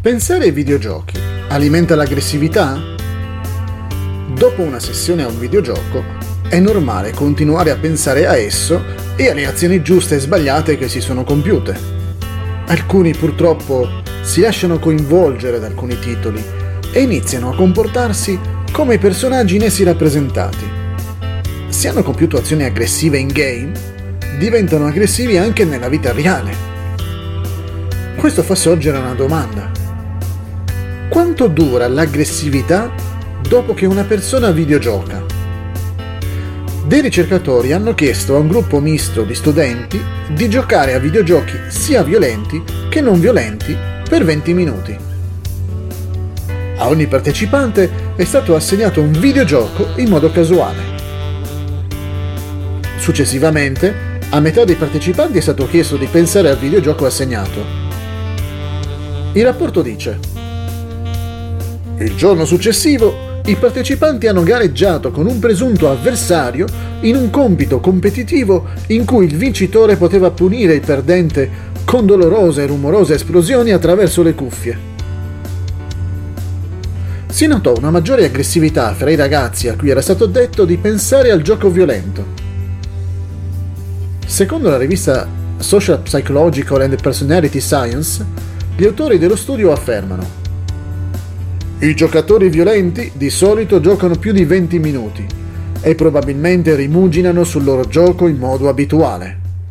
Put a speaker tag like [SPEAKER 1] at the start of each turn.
[SPEAKER 1] Pensare ai videogiochi alimenta l'aggressività? Dopo una sessione a un videogioco è normale continuare a pensare a esso e alle azioni giuste e sbagliate che si sono compiute. Alcuni purtroppo si lasciano coinvolgere da alcuni titoli e iniziano a comportarsi come i personaggi in essi rappresentati. Se hanno compiuto azioni aggressive in game, diventano aggressivi anche nella vita reale. Questo fa sorgere una domanda. Quanto dura l'aggressività dopo che una persona videogioca? Dei ricercatori hanno chiesto a un gruppo misto di studenti di giocare a videogiochi sia violenti che non violenti per 20 minuti. A ogni partecipante è stato assegnato un videogioco in modo casuale. Successivamente, a metà dei partecipanti è stato chiesto di pensare al videogioco assegnato. Il rapporto dice: Il giorno successivo i partecipanti hanno gareggiato con un presunto avversario in un compito competitivo in cui il vincitore poteva punire il perdente con dolorose e rumorose esplosioni attraverso le cuffie. Si notò una maggiore aggressività fra i ragazzi a cui era stato detto di pensare al gioco violento. Secondo la rivista Social Psychological and Personality Science, gli autori dello studio affermano i giocatori violenti di solito giocano più di 20 minuti e probabilmente rimuginano sul loro gioco in modo abituale.